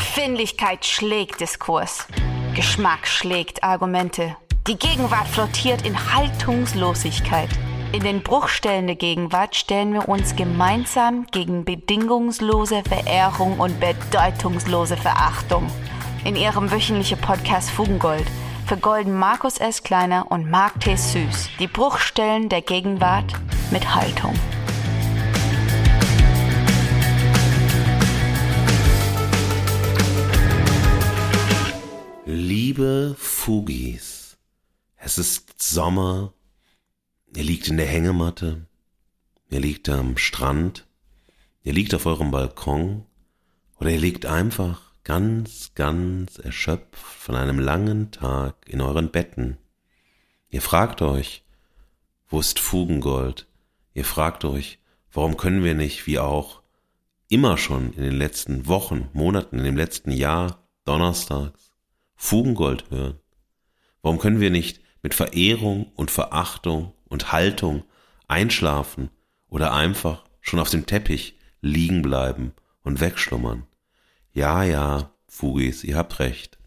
Erfindlichkeit schlägt Diskurs. Geschmack schlägt Argumente. Die Gegenwart flottiert in Haltungslosigkeit. In den Bruchstellen der Gegenwart stellen wir uns gemeinsam gegen bedingungslose Verehrung und bedeutungslose Verachtung. In ihrem wöchentlichen Podcast Fugengold vergolden Markus S. Kleiner und Mark T. Süß die Bruchstellen der Gegenwart mit Haltung. Liebe Fugis, es ist Sommer, ihr liegt in der Hängematte, ihr liegt am Strand, ihr liegt auf eurem Balkon. Oder ihr liegt einfach ganz, ganz erschöpft von einem langen Tag in euren Betten. Ihr fragt euch, wo ist Fugengold? Ihr fragt euch, warum können wir nicht, wie auch immer schon in den letzten Wochen, Monaten, in dem letzten Jahr, donnerstags, Fugengold hören? Warum können wir nicht mit Verehrung und Verachtung und Haltung einschlafen oder einfach schon auf dem Teppich liegen bleiben und wegschlummern? Ja, ja, Fugis, ihr habt recht.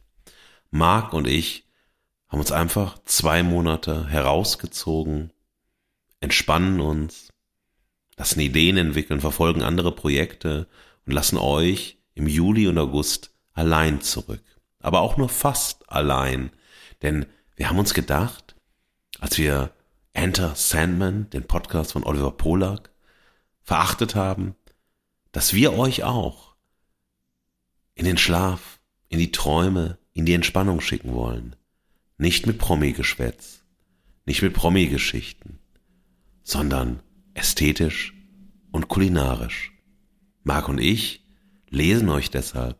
Mark und ich haben uns einfach zwei Monate herausgezogen, entspannen uns, lassen Ideen entwickeln, verfolgen andere Projekte und lassen euch im Juli und August allein zurück aber auch nur fast allein. Denn wir haben uns gedacht, als wir Enter Sandman, den Podcast von Oliver Polak, verachtet haben, dass wir euch auch in den Schlaf, in die Träume, in die Entspannung schicken wollen. Nicht mit Promi-Geschwätz, nicht mit Promi-Geschichten, sondern ästhetisch und kulinarisch. Marc und ich lesen euch deshalb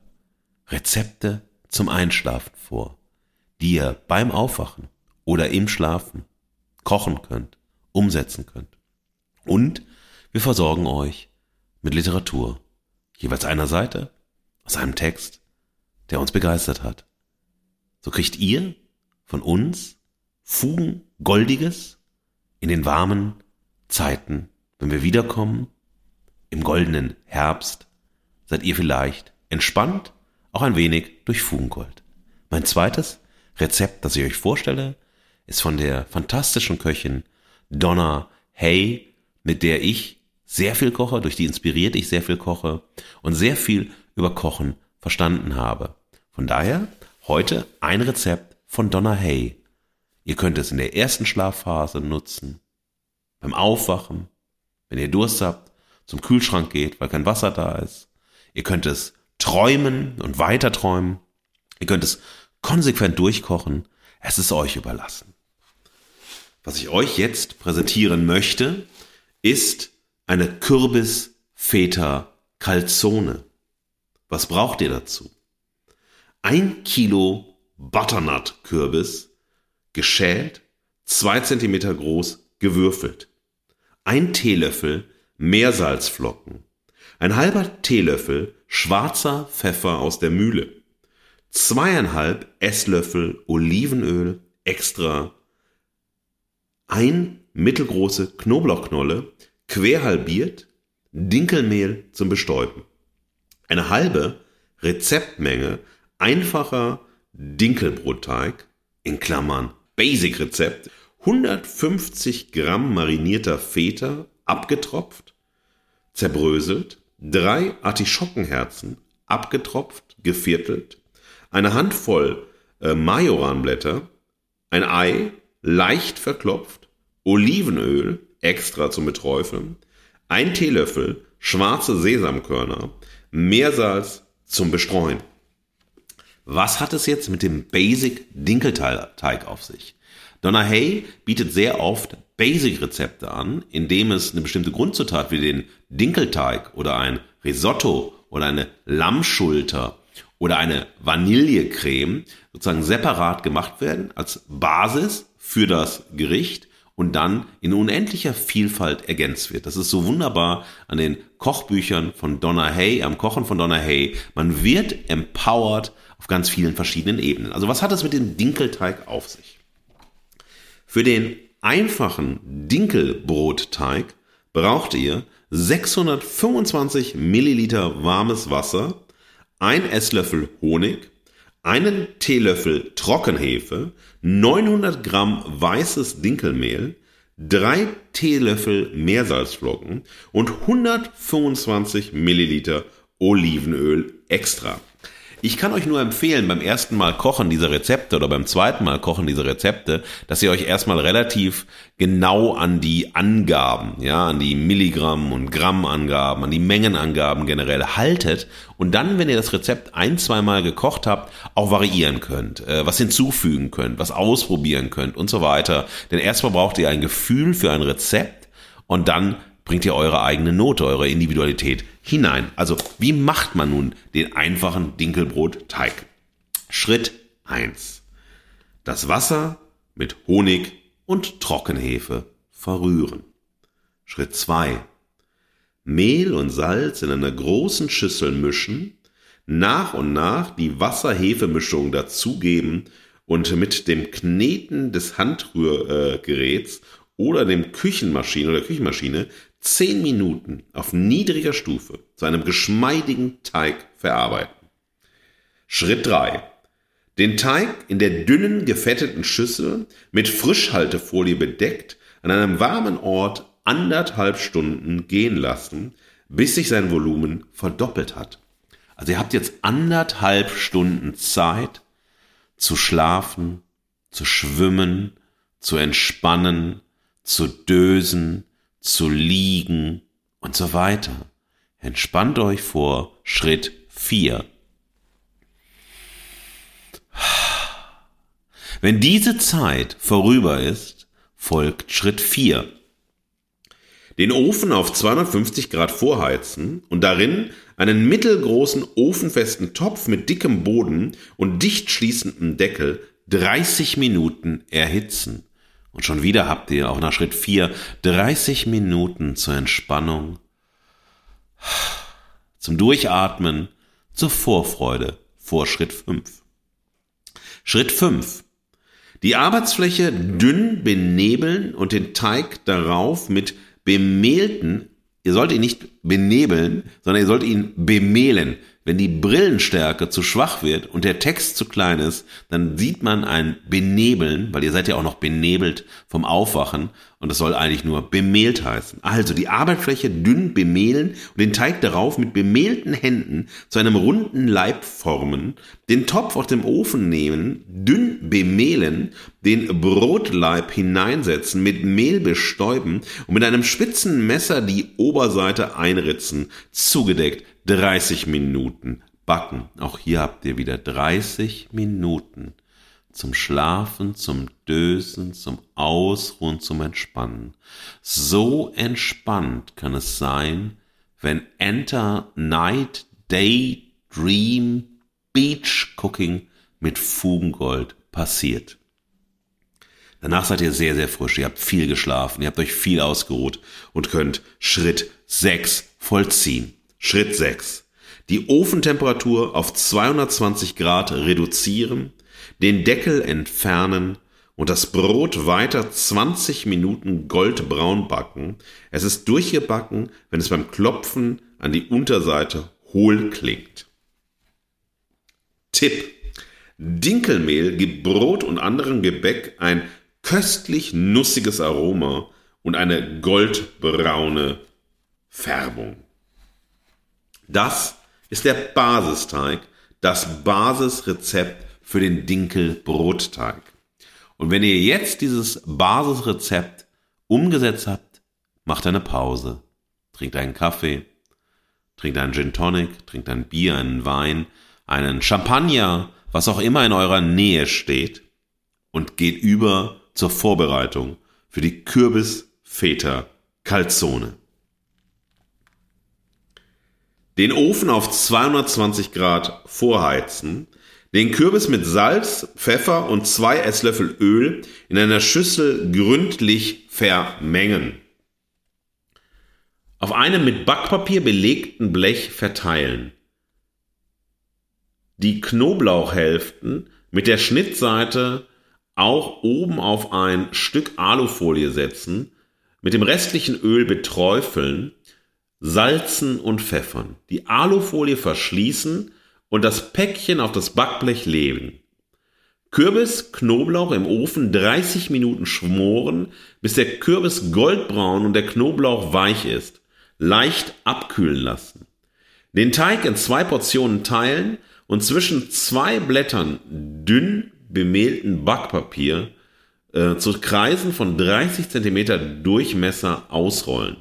Rezepte zum Einschlafen vor, die ihr beim Aufwachen oder im Schlafen kochen könnt, umsetzen könnt. Und wir versorgen euch mit Literatur, jeweils einer Seite aus einem Text, der uns begeistert hat. So kriegt ihr von uns Fugen Goldiges in den warmen Zeiten, wenn wir wiederkommen, im goldenen Herbst, seid ihr vielleicht entspannt auch ein wenig durch Fugengold. Mein zweites Rezept, das ich euch vorstelle, ist von der fantastischen Köchin Donna Hay, mit der ich sehr viel koche, durch die inspiriert ich sehr viel koche und sehr viel über Kochen verstanden habe. Von daher heute ein Rezept von Donna Hay. Ihr könnt es in der ersten Schlafphase nutzen, beim Aufwachen, wenn ihr Durst habt, zum Kühlschrank geht, weil kein Wasser da ist. Ihr könnt es träumen und weiter träumen. Ihr könnt es konsequent durchkochen. Es ist euch überlassen. Was ich euch jetzt präsentieren möchte, ist eine Kürbis-Feta Calzone. Was braucht ihr dazu? Ein Kilo Butternut Kürbis, geschält, zwei Zentimeter groß, gewürfelt. Ein Teelöffel Meersalzflocken. Ein halber Teelöffel schwarzer Pfeffer aus der Mühle, zweieinhalb Esslöffel Olivenöl extra, ein mittelgroße Knoblauchknolle, quer halbiert, Dinkelmehl zum Bestäuben, eine halbe Rezeptmenge einfacher Dinkelbrotteig, in Klammern Basic Rezept, 150 Gramm marinierter Feta, abgetropft, zerbröselt, drei Artischockenherzen, abgetropft, geviertelt, eine Handvoll äh, Majoranblätter, ein Ei, leicht verklopft, Olivenöl, extra zum Beträufeln, ein Teelöffel schwarze Sesamkörner, Meersalz zum Bestreuen. Was hat es jetzt mit dem Basic Dinkelteig auf sich? Donna Hay bietet sehr oft Basic-Rezepte an, indem es eine bestimmte Grundzutat wie den Dinkelteig oder ein Risotto oder eine Lammschulter oder eine Vanillecreme sozusagen separat gemacht werden als Basis für das Gericht und dann in unendlicher Vielfalt ergänzt wird. Das ist so wunderbar an den Kochbüchern von Donna Hay, am Kochen von Donna Hay. Man wird empowered auf ganz vielen verschiedenen Ebenen. Also was hat es mit dem Dinkelteig auf sich? Für den einfachen Dinkelbrotteig braucht ihr 625 Milliliter warmes Wasser, ein Esslöffel Honig, einen Teelöffel Trockenhefe, 900 Gramm weißes Dinkelmehl, drei Teelöffel Meersalzflocken und 125 Milliliter Olivenöl extra. Ich kann euch nur empfehlen, beim ersten Mal kochen dieser Rezepte oder beim zweiten Mal kochen dieser Rezepte, dass ihr euch erstmal relativ genau an die Angaben, ja, an die Milligramm- und Grammangaben, an die Mengenangaben generell haltet und dann, wenn ihr das Rezept ein, zweimal gekocht habt, auch variieren könnt, äh, was hinzufügen könnt, was ausprobieren könnt und so weiter. Denn erstmal braucht ihr ein Gefühl für ein Rezept und dann bringt ihr eure eigene Note, eure Individualität hinein. Also, wie macht man nun den einfachen Dinkelbrotteig? Schritt eins: Das Wasser mit Honig und Trockenhefe verrühren. Schritt zwei: Mehl und Salz in einer großen Schüssel mischen, nach und nach die Wasser-Hefe-Mischung dazugeben und mit dem Kneten des Handrührgeräts oder dem Küchenmaschine oder Küchenmaschine 10 Minuten auf niedriger Stufe zu einem geschmeidigen Teig verarbeiten. Schritt 3. Den Teig in der dünnen gefetteten Schüssel mit Frischhaltefolie bedeckt an einem warmen Ort anderthalb Stunden gehen lassen, bis sich sein Volumen verdoppelt hat. Also ihr habt jetzt anderthalb Stunden Zeit zu schlafen, zu schwimmen, zu entspannen, zu dösen, zu liegen und so weiter. Entspannt euch vor Schritt 4. Wenn diese Zeit vorüber ist, folgt Schritt 4. Den Ofen auf 250 Grad vorheizen und darin einen mittelgroßen ofenfesten Topf mit dickem Boden und dicht schließendem Deckel 30 Minuten erhitzen. Und schon wieder habt ihr auch nach Schritt 4 30 Minuten zur Entspannung, zum Durchatmen, zur Vorfreude vor Schritt 5. Schritt 5. Die Arbeitsfläche dünn benebeln und den Teig darauf mit bemehlten, ihr sollt ihn nicht benebeln, sondern ihr sollt ihn bemehlen. Wenn die Brillenstärke zu schwach wird und der Text zu klein ist, dann sieht man ein Benebeln, weil ihr seid ja auch noch benebelt vom Aufwachen und das soll eigentlich nur bemehlt heißen. Also die Arbeitsfläche dünn bemehlen und den Teig darauf mit bemehlten Händen zu einem runden Leib formen, den Topf aus dem Ofen nehmen, dünn bemehlen, den Brotleib hineinsetzen, mit Mehl bestäuben und mit einem spitzen Messer die Oberseite einritzen, zugedeckt 30 Minuten backen. Auch hier habt ihr wieder 30 Minuten zum Schlafen, zum Dösen, zum Ausruhen, zum Entspannen. So entspannt kann es sein, wenn Enter Night, Day, Dream, Beach Cooking mit Fugengold passiert. Danach seid ihr sehr, sehr frisch, ihr habt viel geschlafen, ihr habt euch viel ausgeruht und könnt Schritt 6 vollziehen. Schritt 6. Die Ofentemperatur auf 220 Grad reduzieren, den Deckel entfernen und das Brot weiter 20 Minuten goldbraun backen. Es ist durchgebacken, wenn es beim Klopfen an die Unterseite hohl klingt. Tipp. Dinkelmehl gibt Brot und anderem Gebäck ein köstlich nussiges Aroma und eine goldbraune Färbung. Das ist der Basisteig, das Basisrezept für den Dinkelbrotteig. Und wenn ihr jetzt dieses Basisrezept umgesetzt habt, macht eine Pause. Trinkt einen Kaffee, trinkt einen Gin Tonic, trinkt ein Bier, einen Wein, einen Champagner, was auch immer in eurer Nähe steht und geht über zur Vorbereitung für die Kürbisfeta Calzone. Den Ofen auf 220 Grad vorheizen, den Kürbis mit Salz, Pfeffer und zwei Esslöffel Öl in einer Schüssel gründlich vermengen. Auf einem mit Backpapier belegten Blech verteilen. Die Knoblauchhälften mit der Schnittseite auch oben auf ein Stück Alufolie setzen, mit dem restlichen Öl beträufeln salzen und pfeffern, die Alufolie verschließen und das Päckchen auf das Backblech legen. Kürbis, Knoblauch im Ofen 30 Minuten schmoren, bis der Kürbis goldbraun und der Knoblauch weich ist. Leicht abkühlen lassen. Den Teig in zwei Portionen teilen und zwischen zwei Blättern dünn bemehlten Backpapier äh, zu Kreisen von 30 cm Durchmesser ausrollen.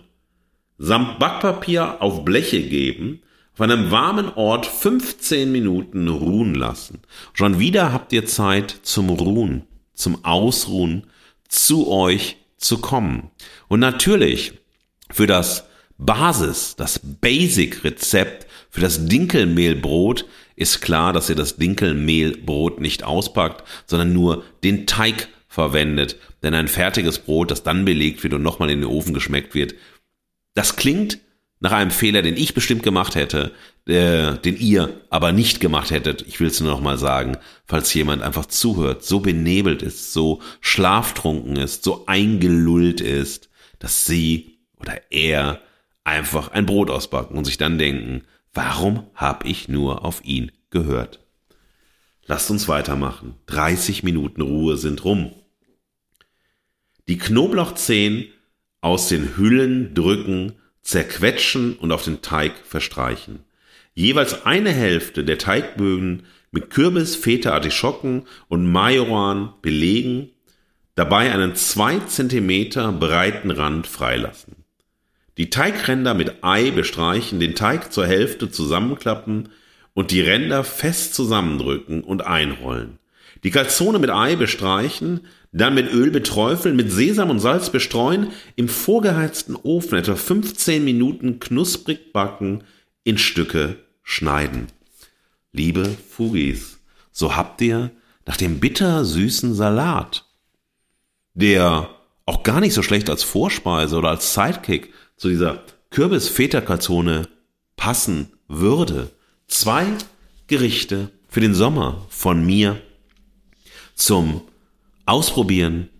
Samt Backpapier auf Bleche geben auf einem warmen Ort 15 Minuten ruhen lassen. Schon wieder habt ihr Zeit zum Ruhen, zum Ausruhen, zu euch zu kommen. Und natürlich für das Basis, das Basic-Rezept für das Dinkelmehlbrot ist klar, dass ihr das Dinkelmehlbrot nicht auspackt, sondern nur den Teig verwendet. Denn ein fertiges Brot, das dann belegt wird und nochmal in den Ofen geschmeckt wird, das klingt nach einem Fehler, den ich bestimmt gemacht hätte, äh, den ihr aber nicht gemacht hättet. Ich will es nur noch mal sagen, falls jemand einfach zuhört, so benebelt ist, so schlaftrunken ist, so eingelullt ist, dass sie oder er einfach ein Brot ausbacken und sich dann denken, warum habe ich nur auf ihn gehört? Lasst uns weitermachen. 30 Minuten Ruhe sind rum. Die Knoblauchzehen aus den Hüllen drücken zerquetschen und auf den Teig verstreichen. Jeweils eine Hälfte der Teigbögen mit Kürbis, Feta, Artischocken und Majoran belegen, dabei einen zwei Zentimeter breiten Rand freilassen. Die Teigränder mit Ei bestreichen, den Teig zur Hälfte zusammenklappen und die Ränder fest zusammendrücken und einrollen. Die Calzone mit Ei bestreichen, dann mit Öl beträufeln, mit Sesam und Salz bestreuen, im vorgeheizten Ofen etwa 15 Minuten knusprig backen, in Stücke schneiden. Liebe Fugis, so habt ihr nach dem bitter-süßen Salat, der auch gar nicht so schlecht als Vorspeise oder als Sidekick zu dieser Kürbis-Feta-Calzone passen würde, zwei Gerichte für den Sommer von mir zum Ausprobieren,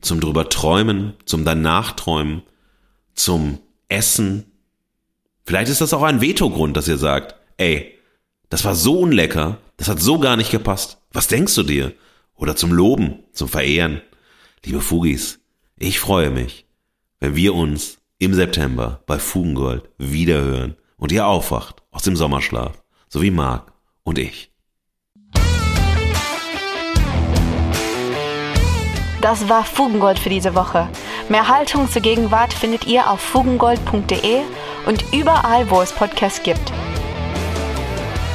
zum drüber träumen, zum danach träumen, zum Essen. Vielleicht ist das auch ein Vetogrund, dass ihr sagt, ey, das war so unlecker, das hat so gar nicht gepasst. Was denkst du dir? Oder zum Loben, zum Verehren. Liebe Fugis, ich freue mich, wenn wir uns im September bei Fugengold wiederhören und ihr aufwacht aus dem Sommerschlaf, so wie Marc und ich. Das war Fugengold für diese Woche. Mehr Haltung zur Gegenwart findet ihr auf fugengold.de und überall, wo es Podcasts gibt.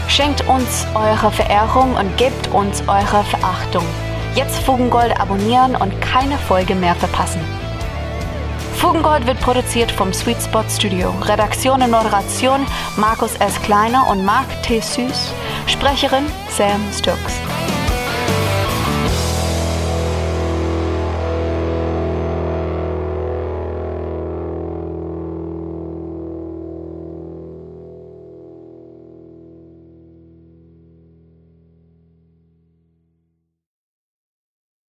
Schenkt uns eure Verehrung und gebt uns eure Verachtung. Jetzt Fugengold abonnieren und keine Folge mehr verpassen. Fugengold wird produziert vom Sweet Spot Studio. Redaktion und Moderation Markus S. Kleiner und Marc T. Süß. Sprecherin Sam Stokes.